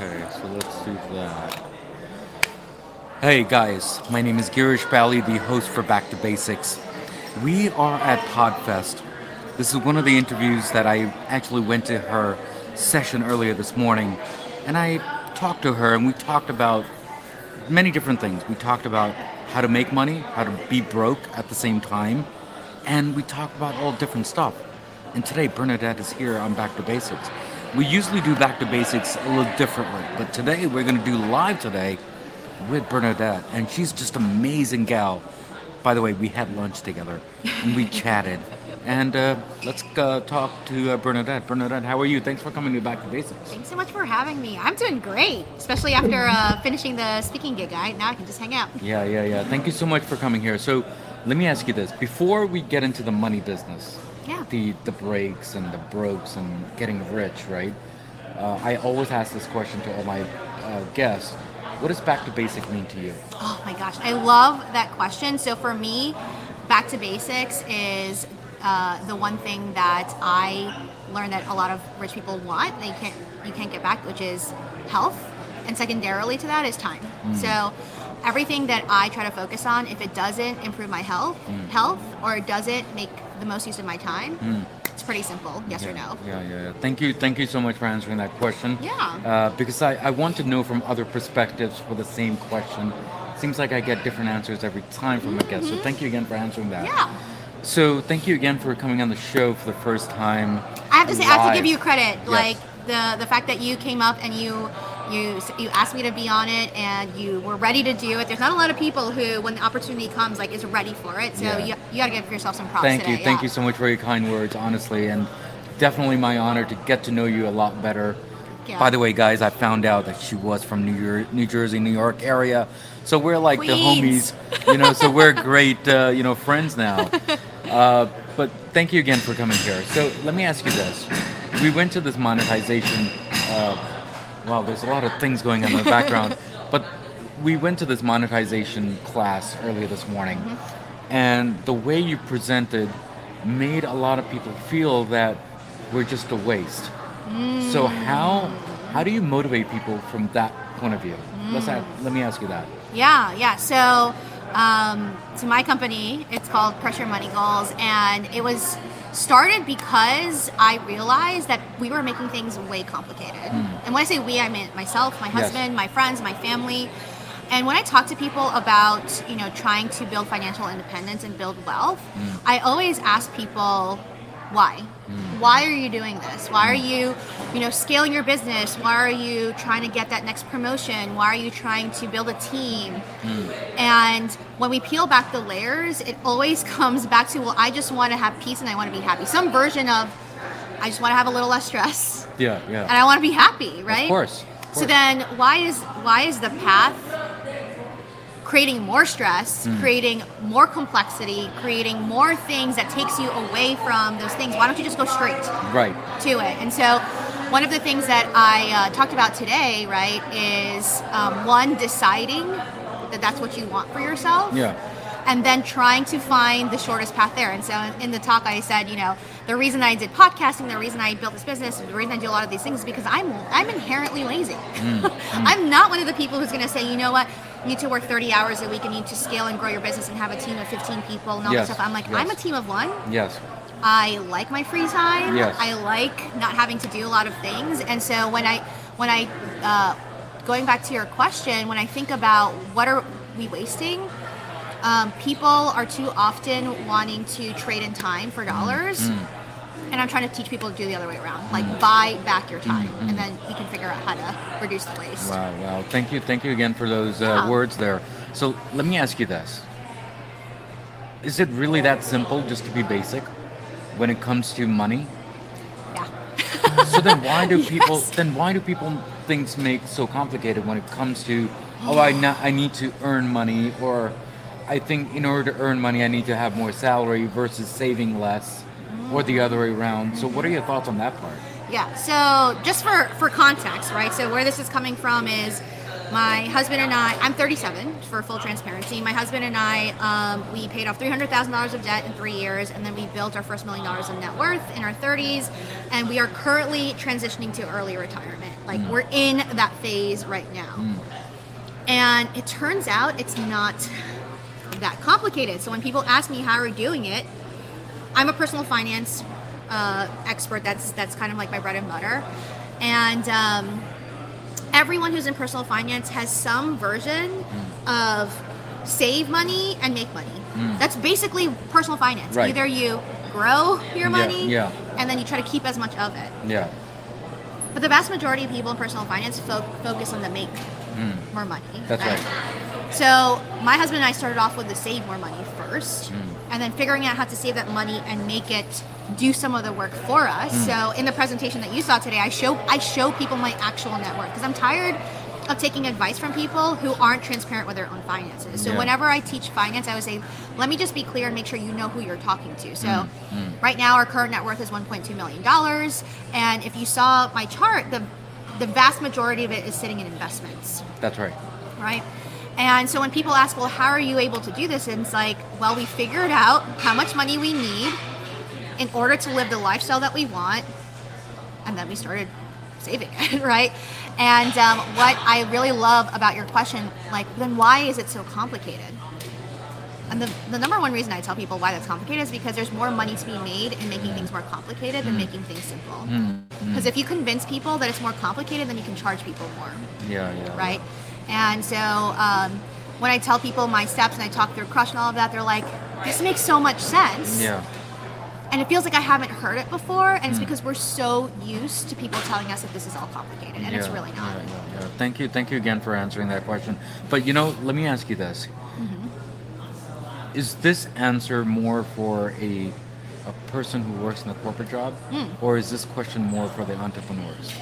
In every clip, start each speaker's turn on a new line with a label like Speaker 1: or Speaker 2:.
Speaker 1: Okay, so let's do that. Hey guys, my name is Girish Bali, the host for Back to Basics. We are at Podfest. This is one of the interviews that I actually went to her session earlier this morning, and I talked to her, and we talked about many different things. We talked about how to make money, how to be broke at the same time, and we talked about all different stuff. And today, Bernadette is here on Back to Basics. We usually do Back to Basics a little differently, but today we're going to do live today with Bernadette, and she's just amazing gal. By the way, we had lunch together and we chatted. And uh, let's uh, talk to uh, Bernadette. Bernadette, how are you? Thanks for coming to Back to Basics.
Speaker 2: Thanks so much for having me. I'm doing great, especially after uh, finishing the speaking gig. I now I can just hang out.
Speaker 1: Yeah, yeah, yeah. Thank you so much for coming here. So, let me ask you this: before we get into the money business,
Speaker 2: Yeah.
Speaker 1: the the breaks and the brokes and getting rich, right? Uh, I always ask this question to all my uh, guests: What does back to basic mean to you?
Speaker 2: Oh my gosh, I love that question. So for me, back to basics is uh, the one thing that I learned that a lot of rich people want. They can't you can't get back, which is health, and secondarily to that is time. So everything that I try to focus on, if it doesn't improve my health, health, or doesn't make the most use of my time, it's pretty simple. Yes or no.
Speaker 1: Yeah, yeah, yeah. Thank you, thank you so much for answering that question.
Speaker 2: Yeah.
Speaker 1: Uh, because I, I want to know from other perspectives for the same question. Seems like I get different answers every time from a guest. So thank you again for answering that.
Speaker 2: Mm-hmm. Yeah.
Speaker 1: So thank you again for coming on the show for the first time.
Speaker 2: I have to say, I have to give you credit.
Speaker 1: Yes.
Speaker 2: Like the the fact that you came up and you you you asked me to be on it and you were ready to do it. There's not a lot of people who, when the opportunity comes, like is ready for it. So
Speaker 1: Yeah.
Speaker 2: you, you got to give yourself some props.
Speaker 1: Thank
Speaker 2: today.
Speaker 1: you, thank you so much for your kind words, honestly, and definitely my honor to get to know you a lot better.
Speaker 2: Yeah.
Speaker 1: By the way, guys, I found out that she was from New York, New Jersey, New York area, so we're like the homies, you know. So we're great, uh, you know, friends now. Uh, but thank you again for coming here. So let me ask you this: We went to this monetization. Uh, wow, there's a lot of things going on in the background, but we went to this monetization class earlier this morning, mm-hmm. and the way you presented made a lot of people feel that we're just a waste. So mm. how how do you motivate people from that point of view? Mm. Let's a let me ask you that.
Speaker 2: Yeah, yeah. So, um, to my company, it's called Crush Your Money Goals, and it was started because I realized that we were making things way complicated. And when I say we, I mean myself, my
Speaker 1: Hmm. Yes.
Speaker 2: husband, my friends, my family. And when I talk to people about, you know, trying to build financial independence and build wealth,
Speaker 1: Hmm.
Speaker 2: I always ask people why. Hmm. Why are you doing this? Why are you, you know, scaling your business? Why are you trying to get that next promotion? Why are you trying to build a team? Hmm. And when we peel back the layers, it always comes back to, well, I just want to have peace and I want to be happy. Some version of, I just want to have a little less stress
Speaker 1: Yeah, yeah.
Speaker 2: and I want to be happy, right?
Speaker 1: Of course. of
Speaker 2: So then, why is why is the path creating more stress,
Speaker 1: Hmm.
Speaker 2: creating more complexity, creating more things that takes you away from those things? Why don't you just go straight
Speaker 1: right.
Speaker 2: to it? And so, one of the things that I uh, talked about today, right, is um, one deciding that that's what you want for yourself
Speaker 1: Yeah.
Speaker 2: and then trying to find the shortest path there. And so in the talk, I said, you know, the reason I did podcasting, the reason I built this business, the reason I do a lot of these things is because I'm I'm inherently lazy. I'm not one of the people who's going to say, you know what, need to work 30 hours a week and you need to scale and grow your business and have a team of 15 people and all
Speaker 1: Yes,
Speaker 2: this stuff. I'm like,
Speaker 1: yes.
Speaker 2: I'm a team of one.
Speaker 1: Yes.
Speaker 2: I like my free time.
Speaker 1: Yes.
Speaker 2: I like not having to do a lot of things. And so when I when I uh, going back to your question, when I think about what are we wasting, um, people are too often wanting to trade in time for dollars. And I'm trying to teach people to do the other way around, like buy back your time, and then we can figure out how to reduce the waste.
Speaker 1: Wow, wow. Thank you, thank you again for those uh,
Speaker 2: Yeah.
Speaker 1: words there. So let me ask you this: Is it really that simple, just to be basic, when it comes to money?
Speaker 2: Yeah.
Speaker 1: So then why do people?
Speaker 2: Yes.
Speaker 1: Then why do people things make so complicated when it comes to? Oh, I I need to earn money, or I think in order to earn money, I need to have more salary versus saving less, or the other way around. So what are your thoughts on that part?
Speaker 2: Yeah. So just for for context, right? So where this is coming from is My husband and I, I'm 37 for full transparency. My husband and I, um, we paid off $300,000 of debt in three years, and then we built our first million dollars of net worth in our 30s, and we are currently transitioning to early retirement. Like, we're in that phase right now. And it turns out it's not that complicated. So when people ask me how we're we doing it, I'm a personal finance uh, expert. That's that's kind of like my bread and butter, and um, everyone who's in personal finance has some version of save money and make money. That's basically personal finance.
Speaker 1: Right.
Speaker 2: Either you grow your money,
Speaker 1: yeah. yeah.
Speaker 2: and then you try to keep as much of it.
Speaker 1: Yeah.
Speaker 2: But the vast majority of people in personal finance fo- focus on the make more money.
Speaker 1: That's right.
Speaker 2: So my husband and I started off with the save more money first,
Speaker 1: Mm.
Speaker 2: and then figuring out how to save that money and make it do some of the work for us.
Speaker 1: Mm.
Speaker 2: So in the presentation that you saw today, I show I show people my actual net worth because I'm tired of taking advice from people who aren't transparent with their own finances. So
Speaker 1: Yeah.
Speaker 2: whenever I teach finance, I would say, let me just be clear and make sure you know who you're talking to. So
Speaker 1: Mm.
Speaker 2: right now our current net worth is 1.2 million dollars, and if you saw my chart, the the vast majority of it is sitting in investments
Speaker 1: That's right.
Speaker 2: right? And so when people ask, well, how are you able to do this? And it's like, well, we figured out how much money we need in order to live the lifestyle that we want, and then we started saving it, right? And um, what I really love about your question, like, then why is it so complicated? And the, the number one reason I tell people why that's complicated is because there's more money to be made in making things more complicated than mm. making things simple. Mm, mm. Because if you convince people that it's more complicated, then you can charge people more
Speaker 1: Yeah, yeah.
Speaker 2: right? And so um, when I tell people my steps and I talk through crush and all of that, they're like, "This makes so much sense."
Speaker 1: Yeah.
Speaker 2: And it feels like I haven't heard it before, and it's because we're so used to people telling us that this is all complicated, and it's really not.
Speaker 1: yeah, yeah, yeah. Thank you, thank you again for answering that question. But you know, let me ask you this:
Speaker 2: Mm-hmm.
Speaker 1: Is this answer more for a a person who works in a corporate job,
Speaker 2: Hmm.
Speaker 1: or is this question more for the entrepreneurs?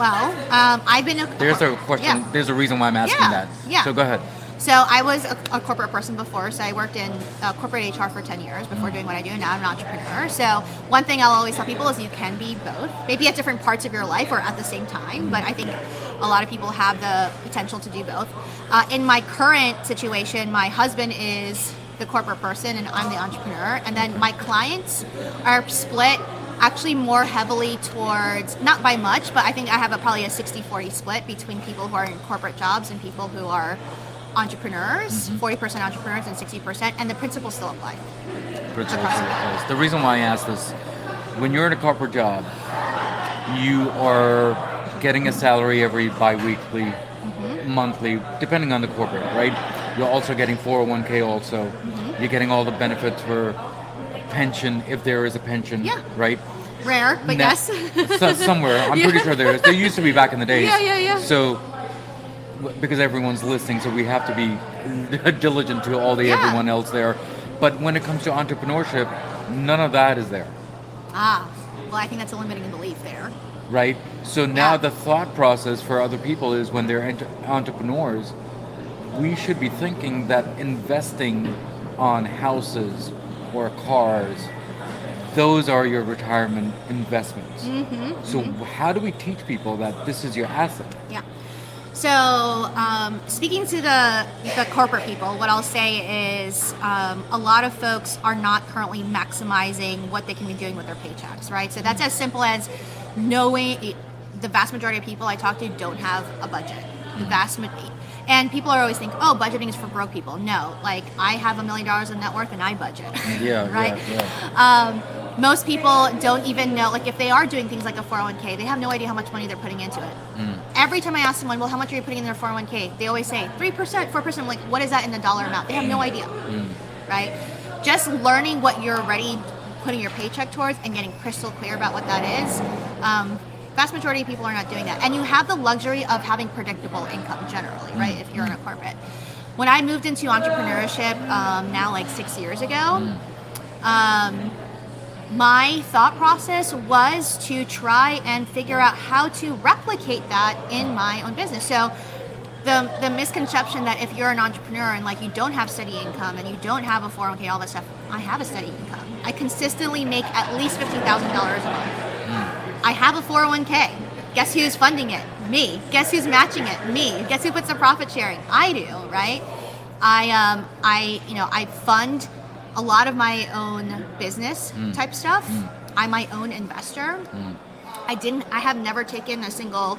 Speaker 2: Well, um, I've been a
Speaker 1: There's a question.
Speaker 2: Yeah.
Speaker 1: There's a reason why I'm asking
Speaker 2: Yeah,
Speaker 1: that.
Speaker 2: yeah.
Speaker 1: So go ahead.
Speaker 2: So I was a, a corporate person before. So I worked in uh, corporate HR for 10 years before doing what I do. Now I'm an entrepreneur. So one thing I'll always tell people is you can be both, maybe at different parts of your life or at the same time. But I think a lot of people have the potential to do both. Uh, in my current situation, my husband is the corporate person and I'm the entrepreneur. And then my clients are split actually more heavily towards not by much but i think i have a, probably a 60-40 split between people who are in corporate jobs and people who are entrepreneurs 40% entrepreneurs and 60% and the principles still apply
Speaker 1: Principles
Speaker 2: the
Speaker 1: reason why I ask this, when you're in a corporate job, you are getting a salary every bi-weekly,
Speaker 2: Mm-hmm.
Speaker 1: monthly, depending on the corporate, right? You're also getting 401k also.
Speaker 2: Mm-hmm.
Speaker 1: You're getting all the benefits for pension, if there is a pension,
Speaker 2: Yeah.
Speaker 1: right?
Speaker 2: rare but
Speaker 1: Now-
Speaker 2: yes
Speaker 1: so- somewhere. I'm pretty sure there is. There used to be back in the days.
Speaker 2: Yeah, yeah, yeah.
Speaker 1: So, because everyone's listening, so we have to be diligent to all the
Speaker 2: Yeah.
Speaker 1: everyone else there. But when it comes to entrepreneurship, none of that is there,
Speaker 2: ah well i think that's a limiting belief there
Speaker 1: right? So now
Speaker 2: Yeah.
Speaker 1: the thought process for other people is when they're entre- entrepreneurs, we should be thinking that investing on houses or cars, those are your retirement investments.
Speaker 2: Mm-hmm,
Speaker 1: So how do we teach people that this is your asset?
Speaker 2: Yeah. So, um, speaking to the the corporate people, what I'll say is um, a lot of folks are not currently maximizing what they can be doing with their paychecks, right? So that's as simple as knowing the vast majority of people I talk to don't have a budget. The vast majority. And people are always think, oh, budgeting is for broke people. No, like I have a million dollars in net worth and I budget.
Speaker 1: Yeah,
Speaker 2: right.
Speaker 1: yeah,
Speaker 2: Um, most people don't even know, like if they are doing things like a 401k, they have no idea how much money they're putting into it. Every time I ask someone, well, how much are you putting in their 401k? They always say 3%, 4%. I'm like, what is that in the dollar amount? They have no idea, right? Just learning what you're already putting your paycheck towards and getting crystal clear about what that is. Um, vast majority of people are not doing that. And you have the luxury of having predictable income generally, right? If you're in a corporate. When I moved into entrepreneurship um, now like six years ago, um, my thought process was to try and figure out how to replicate that in my own business. So the the misconception that if you're an entrepreneur and like you don't have steady income and you don't have a 401k, all that stuff, I have a steady income. I consistently make at least fifteen thousand dollars a month. I have a 401k. Guess who's funding it? Me. Guess who's matching it? Me. Guess who puts the profit sharing? I do, right? I um I you know I fund a lot of my own business mm. type stuff. Mm. I'm my own investor. Mm. I didn't. I have never taken a single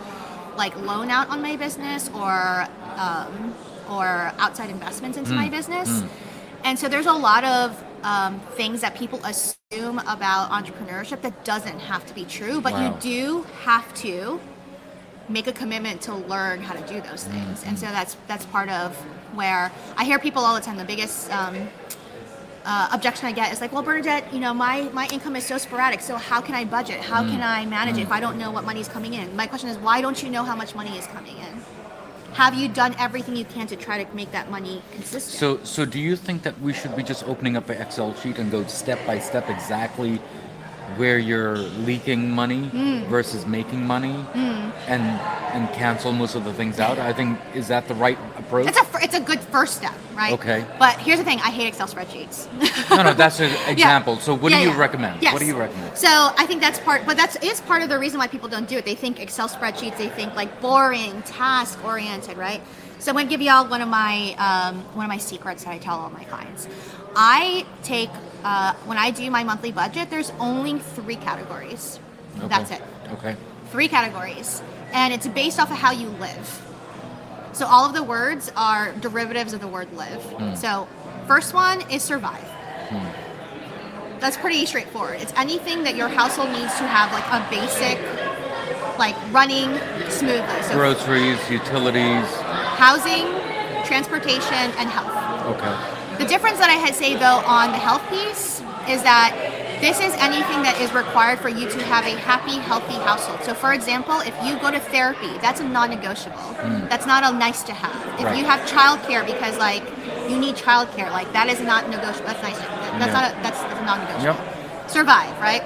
Speaker 2: like loan out on my business or um, or outside investments into my business. And so there's a lot of um, things that people assume about entrepreneurship that doesn't have to be true, but
Speaker 1: Wow.
Speaker 2: you do have to make a commitment to learn how to do those things. And so that's that's part of where I hear people all the time. The biggest um, uh, objection I get is like, well, Bernadette, you know, my, my income is so sporadic. So how can I budget? How can I manage it if I don't know what money's coming in? My question is, why don't you know how much money is coming in? Have you done everything you can to try to make that money consistent?
Speaker 1: So, so do you think that we should be just opening up an Excel sheet and go step by step exactly where you're leaking money
Speaker 2: Hmm.
Speaker 1: versus making money, and and cancel most of the things out? I think is that the right approach?
Speaker 2: It's a fir- it's a good first step, right?
Speaker 1: Okay.
Speaker 2: But here's the thing: I hate Excel spreadsheets.
Speaker 1: no, no, that's an example. So, what
Speaker 2: Yeah,
Speaker 1: do you
Speaker 2: yeah.
Speaker 1: recommend?
Speaker 2: Yes.
Speaker 1: What do you recommend?
Speaker 2: So I think that's part, but that's is part of the reason why people don't do it. They think Excel spreadsheets, they think like boring, task oriented, right? So I'm gonna give y'all one of my um, one of my secrets that I tell all my clients. I take uh, when I do my monthly budget. There's only three categories.
Speaker 1: Okay.
Speaker 2: That's it.
Speaker 1: Okay.
Speaker 2: Three categories, and it's based off of how you live. So all of the words are derivatives of the word live.
Speaker 1: Hmm.
Speaker 2: So first one is survive. That's pretty straightforward. It's anything that your household needs to have like a basic, like running smoothly. So
Speaker 1: Groceries, utilities.
Speaker 2: housing, transportation, and health.
Speaker 1: Okay.
Speaker 2: The difference that I had say though on the health piece is that this is anything that is required for you to have a happy, healthy household. So, for example, if you go to therapy, that's a non-negotiable. Mm. That's not a nice to have. If
Speaker 1: Right.
Speaker 2: you have childcare because like you need childcare, like that is not negotiable. That's nice. That's
Speaker 1: Yeah.
Speaker 2: not a, that's, that's a non-negotiable.
Speaker 1: Yep.
Speaker 2: Survive, right?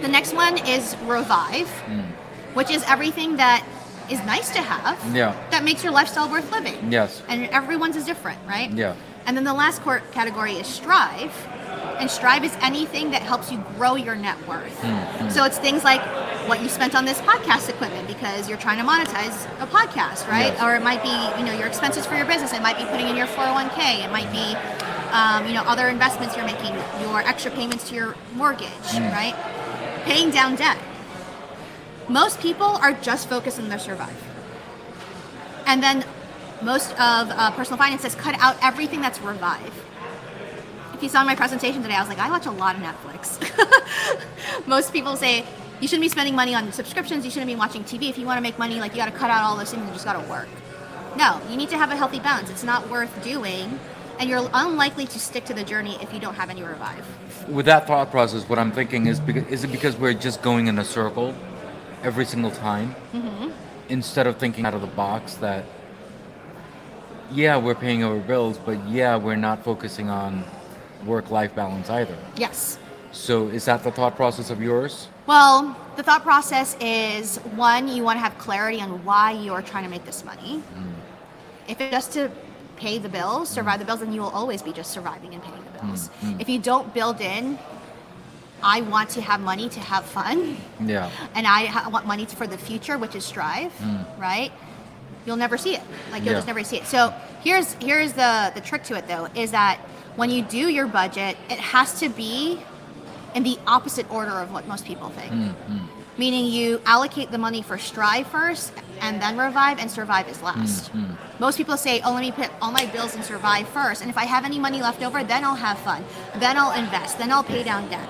Speaker 2: The next one is revive, mm. which is everything that is nice to have.
Speaker 1: Yeah.
Speaker 2: That makes your lifestyle worth living
Speaker 1: Yes.
Speaker 2: and everyone's is different, right?
Speaker 1: Yeah.
Speaker 2: And then the last cor- category is strive, and strive is anything that helps you grow your net worth.
Speaker 1: Hmm,
Speaker 2: So it's things like what you spent on this podcast equipment because you're trying to monetize a podcast, right?
Speaker 1: Yes.
Speaker 2: Or it might be you know your expenses for your business. It might be putting in your 401k. It might be um, you know other investments you're making, your extra payments to your mortgage,
Speaker 1: Hmm.
Speaker 2: right? Paying down debt. Most people are just focused on their survive. And then most of uh, personal finance says cut out everything that's revive. If you saw my presentation today, I was like, I watch a lot of Netflix. most people say you shouldn't be spending money on subscriptions. You shouldn't be watching TV. If you want to make money, like you got to cut out all those things and just got to work. No, you need to have a healthy balance. It's not worth doing, and you're unlikely to stick to the journey if you don't have any revive.
Speaker 1: With that thought process, what I'm thinking is, because, is it because we're just going in a circle every single time,
Speaker 2: Mm-hmm.
Speaker 1: instead of thinking out of the box that, yeah, we're paying our bills, but yeah, we're not focusing on work-life balance either.
Speaker 2: Yes.
Speaker 1: So is that the thought process of yours?
Speaker 2: Well, the thought process is one, you want to have clarity on why you're trying to make this money. Mm-hmm. If it's just to pay the bills, mm-hmm. survive the bills, then you will always be just surviving and paying the bills. Mm-hmm, if you don't build in, I want to have money to have fun,
Speaker 1: Yeah.
Speaker 2: and I ha- want money for the future, which is strive, mm. right? You'll never see it. Like you'll
Speaker 1: Yeah.
Speaker 2: just never see it. So here's here's the the trick to it though is that when you do your budget, it has to be in the opposite order of what most people think. Hmm, hmm. Meaning you allocate the money for strive first and then revive and survive is hmm, last. Most people say, oh, let me put all my bills in survive first. And if I have any money left over, then I'll have fun. Then I'll invest. Then I'll pay down debt.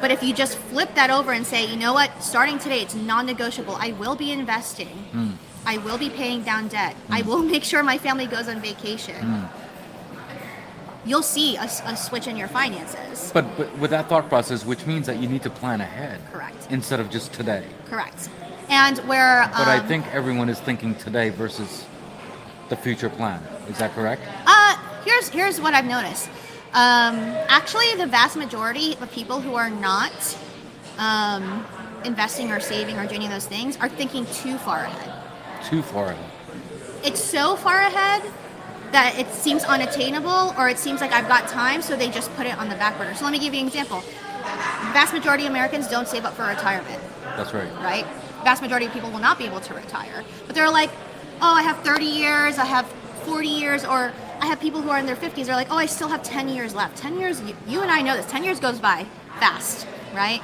Speaker 2: But if you just flip that over and say, you know what, starting today, it's non negotiable. I will be investing. I will be paying down debt. I will make sure my family goes on vacation. You'll see a switch in your finances.
Speaker 1: But, but with that thought process, which means that you need to plan ahead.
Speaker 2: Correct.
Speaker 1: Instead of just today.
Speaker 2: Correct. And where. Um,
Speaker 1: But I think everyone is thinking today versus the future plan. Is that correct?
Speaker 2: Uh, here's here's what I've noticed. Um, actually, the vast majority of people who are not um, investing or saving or doing any of those things are thinking too far ahead.
Speaker 1: Too far ahead.
Speaker 2: It's so far ahead that it seems unattainable, or it seems like I've got time, so they just put it on the back burner. So let me give you an example. The vast majority of Americans don't save up for retirement
Speaker 1: That's right.
Speaker 2: right? vast majority of people will not be able to retire. But they're like, oh, I have 30 years, I have 40 years, or I have people who are in their 50s. They're like, oh, I still have 10 years left. 10 years, you, you and I know this. 10 years goes by fast, right?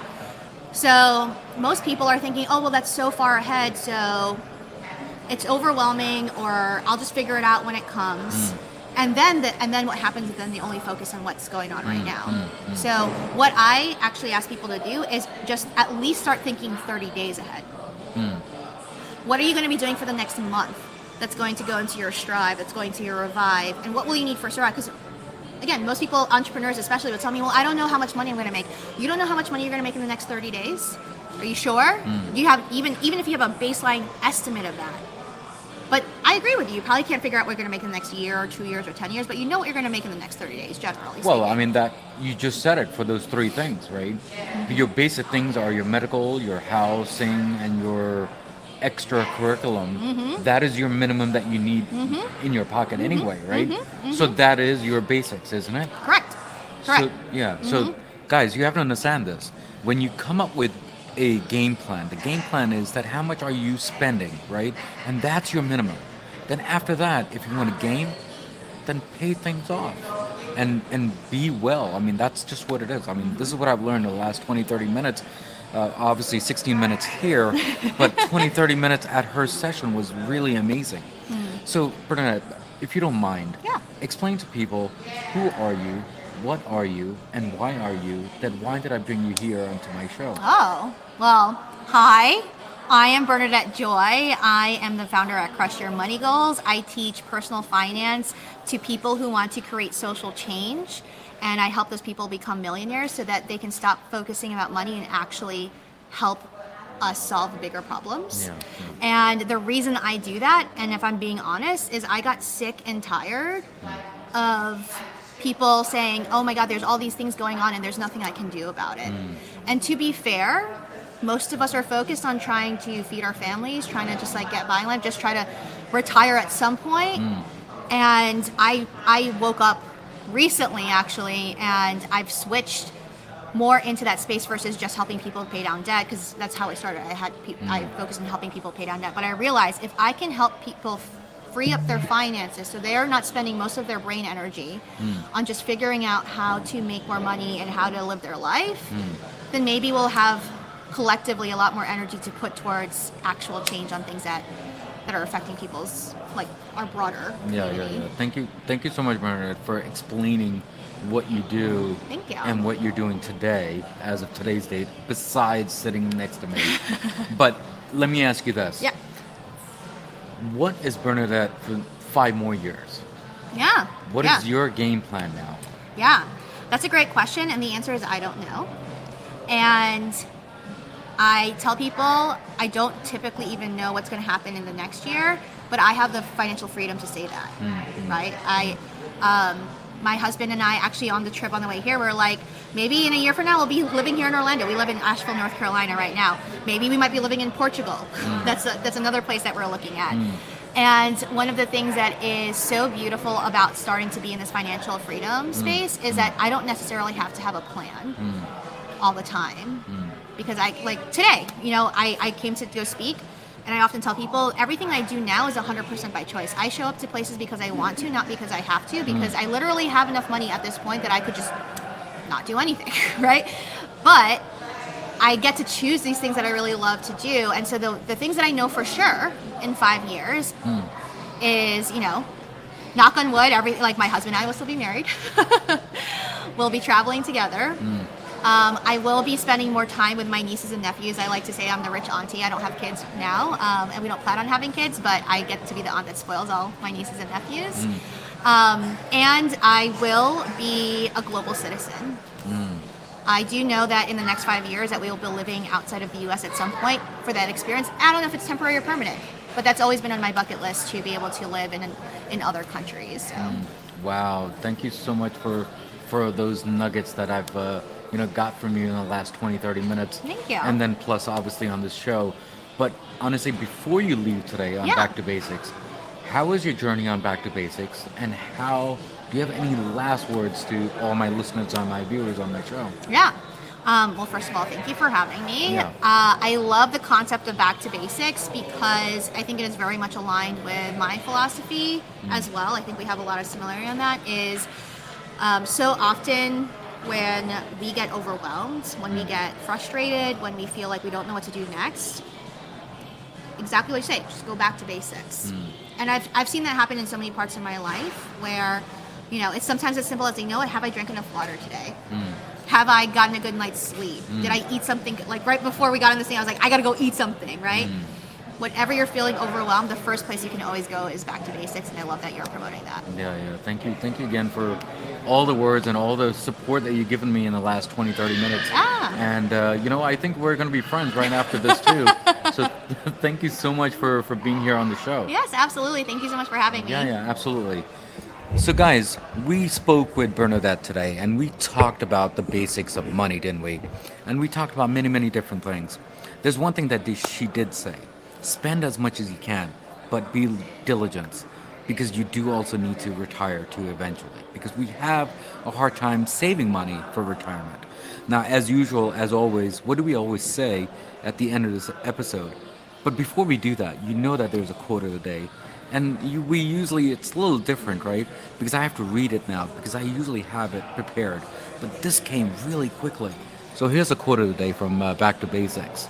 Speaker 2: So most people are thinking, oh, well, that's so far ahead, so it's overwhelming, or I'll just figure it out when it comes. Mm. And then, the, and then what happens is then they only focus on what's going on right mm, now. Mm, so what I actually ask people to do is just at least start thinking 30 days ahead. What are you going to be doing for the next month? That's going to go into your Strive. That's going to your Revive. And what will you need for Strive? Because again, most people, entrepreneurs especially, would tell me, "Well, I don't know how much money I'm going to make." You don't know how much money you're going to make in the next 30 days. Are you sure? You have even even if you have a baseline estimate of that. But I agree with you. You probably can't figure out what you're going to make in the next year or two years or 10 years, but you know what you're going to make in the next 30 days, generally.
Speaker 1: Well,
Speaker 2: speaking.
Speaker 1: I mean that you just said it for those three things, right? Your basic things are your medical, your housing, and your extra curriculum.
Speaker 2: Mm-hmm.
Speaker 1: That is your minimum that you need in your pocket anyway, right?
Speaker 2: Mm-hmm.
Speaker 1: So that is your basics, isn't it?
Speaker 2: correct. Correct.
Speaker 1: So, yeah. So, guys, you have to understand this. When you come up with a game plan, the game plan is that how much are you spending, right? And that's your minimum. Then after that, if you want to game, then pay things off and and be well. I mean, that's just what it is. I mean, this is what I've learned in the last 20, 30 minutes. Uh, obviously, 16 minutes here, but 20, 30 minutes at her session was really amazing. So, Bernadette, if you don't mind,
Speaker 2: Yeah.
Speaker 1: explain to people who are you, what are you, and why are you? Then why did I bring you here onto my show?
Speaker 2: Oh, well, hi. I am Bernadette Joy. I am the founder at Crush Your Money Goals. I teach personal finance to people who want to create social change, and I help those people become millionaires so that they can stop focusing about money and actually help us solve bigger problems.
Speaker 1: Yeah,
Speaker 2: And the reason I do that, and if I'm being honest, is I got sick and tired of people saying, oh my God, there's all these things going on and there's nothing I can do about it. Mm. And to be fair, most of us are focused on trying to feed our families, trying to just like get by in life, just try to retire at some point. Mm. And I, I woke up recently actually, and I've switched more into that space versus just helping people pay down debt because that's how I started. I had pe- I mm. focused on helping people pay down debt, but I realized if I can help people free up their finances so they are not spending most of their brain energy hmm. on just figuring out how to make more money and how to live their life, hmm. then maybe we'll have collectively a lot more energy to put towards actual change on things that that are affecting people's like our broader
Speaker 1: Yeah, yeah, yeah. Thank you, thank you so much, Bernadette, for explaining what you do
Speaker 2: you.
Speaker 1: and what you're doing today, as of today's date, besides sitting next to me. but let me ask you this:
Speaker 2: Yeah.
Speaker 1: What is Bernadette for five more years?
Speaker 2: Yeah.
Speaker 1: What is
Speaker 2: yeah.
Speaker 1: your game plan now?
Speaker 2: Yeah, that's a great question, and the answer is I don't know. And I tell people I don't typically even know what's going to happen in the next year, but I have the financial freedom to say that, right? I, um, my husband and I actually on the trip on the way here, we're like, maybe in a year from now we'll be living here in Orlando. We live in Asheville, North Carolina right now. Maybe we might be living in Portugal. Mm. That's a, that's another place that we're looking at. Mm. And one of the things that is so beautiful about starting to be in this financial freedom mm. space is that I don't necessarily have to have a plan all the time. Because I, like today, you know, I, I came to go speak and I often tell people everything I do now is 100% by choice. I show up to places because I want to, not because I have to, mm. because I literally have enough money at this point that I could just not do anything, right? But I get to choose these things that I really love to do. And so the, the things that I know for sure in five years mm. is, you know, knock on wood, every like my husband and I will still be married. we'll be traveling together. Mm. Um, I will be spending more time with my nieces and nephews. I like to say I'm the rich auntie. I don't have kids now, um, and we don't plan on having kids, but I get to be the aunt that spoils all my nieces and nephews. Um, and I will be a global citizen. I do know that in the next five years that we will be living outside of the U.S. at some point for that experience. I don't know if it's temporary or permanent, but that's always been on my bucket list to be able to live in in other countries. So.
Speaker 1: Wow, thank you so much for for those nuggets that I've uh, you know got from you in the last 20 30 minutes.
Speaker 2: Thank you.
Speaker 1: And then plus obviously on this show. But honestly, before you leave today on
Speaker 2: Yeah.
Speaker 1: Back to Basics, how was your journey on Back to Basics and how do you have any last words to all my listeners and my viewers on my show?
Speaker 2: Yeah. Um, well, first of all, thank you for having me.
Speaker 1: Yeah.
Speaker 2: Uh, I love the concept of back to basics because I think it is very much aligned with my philosophy
Speaker 1: Mm.
Speaker 2: as well. I think we have a lot of similarity on that. Is um, so often when we get overwhelmed, when
Speaker 1: Mm.
Speaker 2: we get frustrated, when we feel like we don't know what to do next, exactly what you say, just go back to basics.
Speaker 1: Mm.
Speaker 2: And I've, I've seen that happen in so many parts of my life where, you know, it's sometimes as simple as, you know what, have I drank enough water today?
Speaker 1: Mm.
Speaker 2: Have I gotten a good night's sleep? Did I eat something? Like right before we got on this thing, I was like, I gotta go eat something, right? Whenever you're feeling overwhelmed, the first place you can always go is back to basics, and I love that you're promoting that.
Speaker 1: Yeah, yeah. Thank you. Thank you again for all the words and all the support that you've given me in the last 20, 30 minutes.
Speaker 2: Ah.
Speaker 1: And, uh, you know, I think we're going to be friends right after this, too. so thank you so much for, for being here on the show.
Speaker 2: Yes, absolutely. Thank you so much for having me.
Speaker 1: Yeah, yeah, absolutely. So, guys, we spoke with Bernadette today and we talked about the basics of money, didn't we? And we talked about many, many different things. There's one thing that she did say spend as much as you can, but be diligent because you do also need to retire too eventually because we have a hard time saving money for retirement. Now, as usual, as always, what do we always say at the end of this episode? But before we do that, you know that there's a quote of the day. And you, we usually, it's a little different, right? Because I have to read it now, because I usually have it prepared. But this came really quickly. So here's a quote of the day from uh, Back to Basics.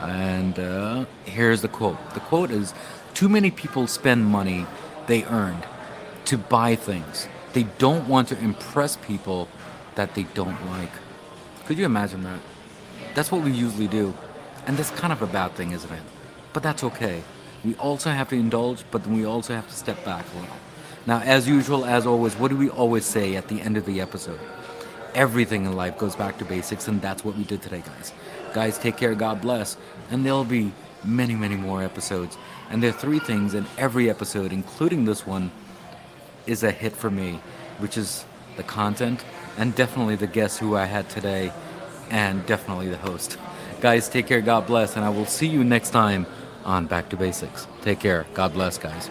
Speaker 1: And uh, here's the quote The quote is Too many people spend money they earned to buy things. They don't want to impress people that they don't like. Could you imagine that? That's what we usually do. And that's kind of a bad thing, isn't it? But that's okay. We also have to indulge, but then we also have to step back a little. Now, as usual, as always, what do we always say at the end of the episode? Everything in life goes back to basics, and that's what we did today, guys. Guys, take care, God bless. And there'll be many, many more episodes. And there are three things in every episode, including this one, is a hit for me, which is the content and definitely the guest who I had today, and definitely the host. Guys, take care, God bless, and I will see you next time on Back to Basics. Take care, God bless, guys.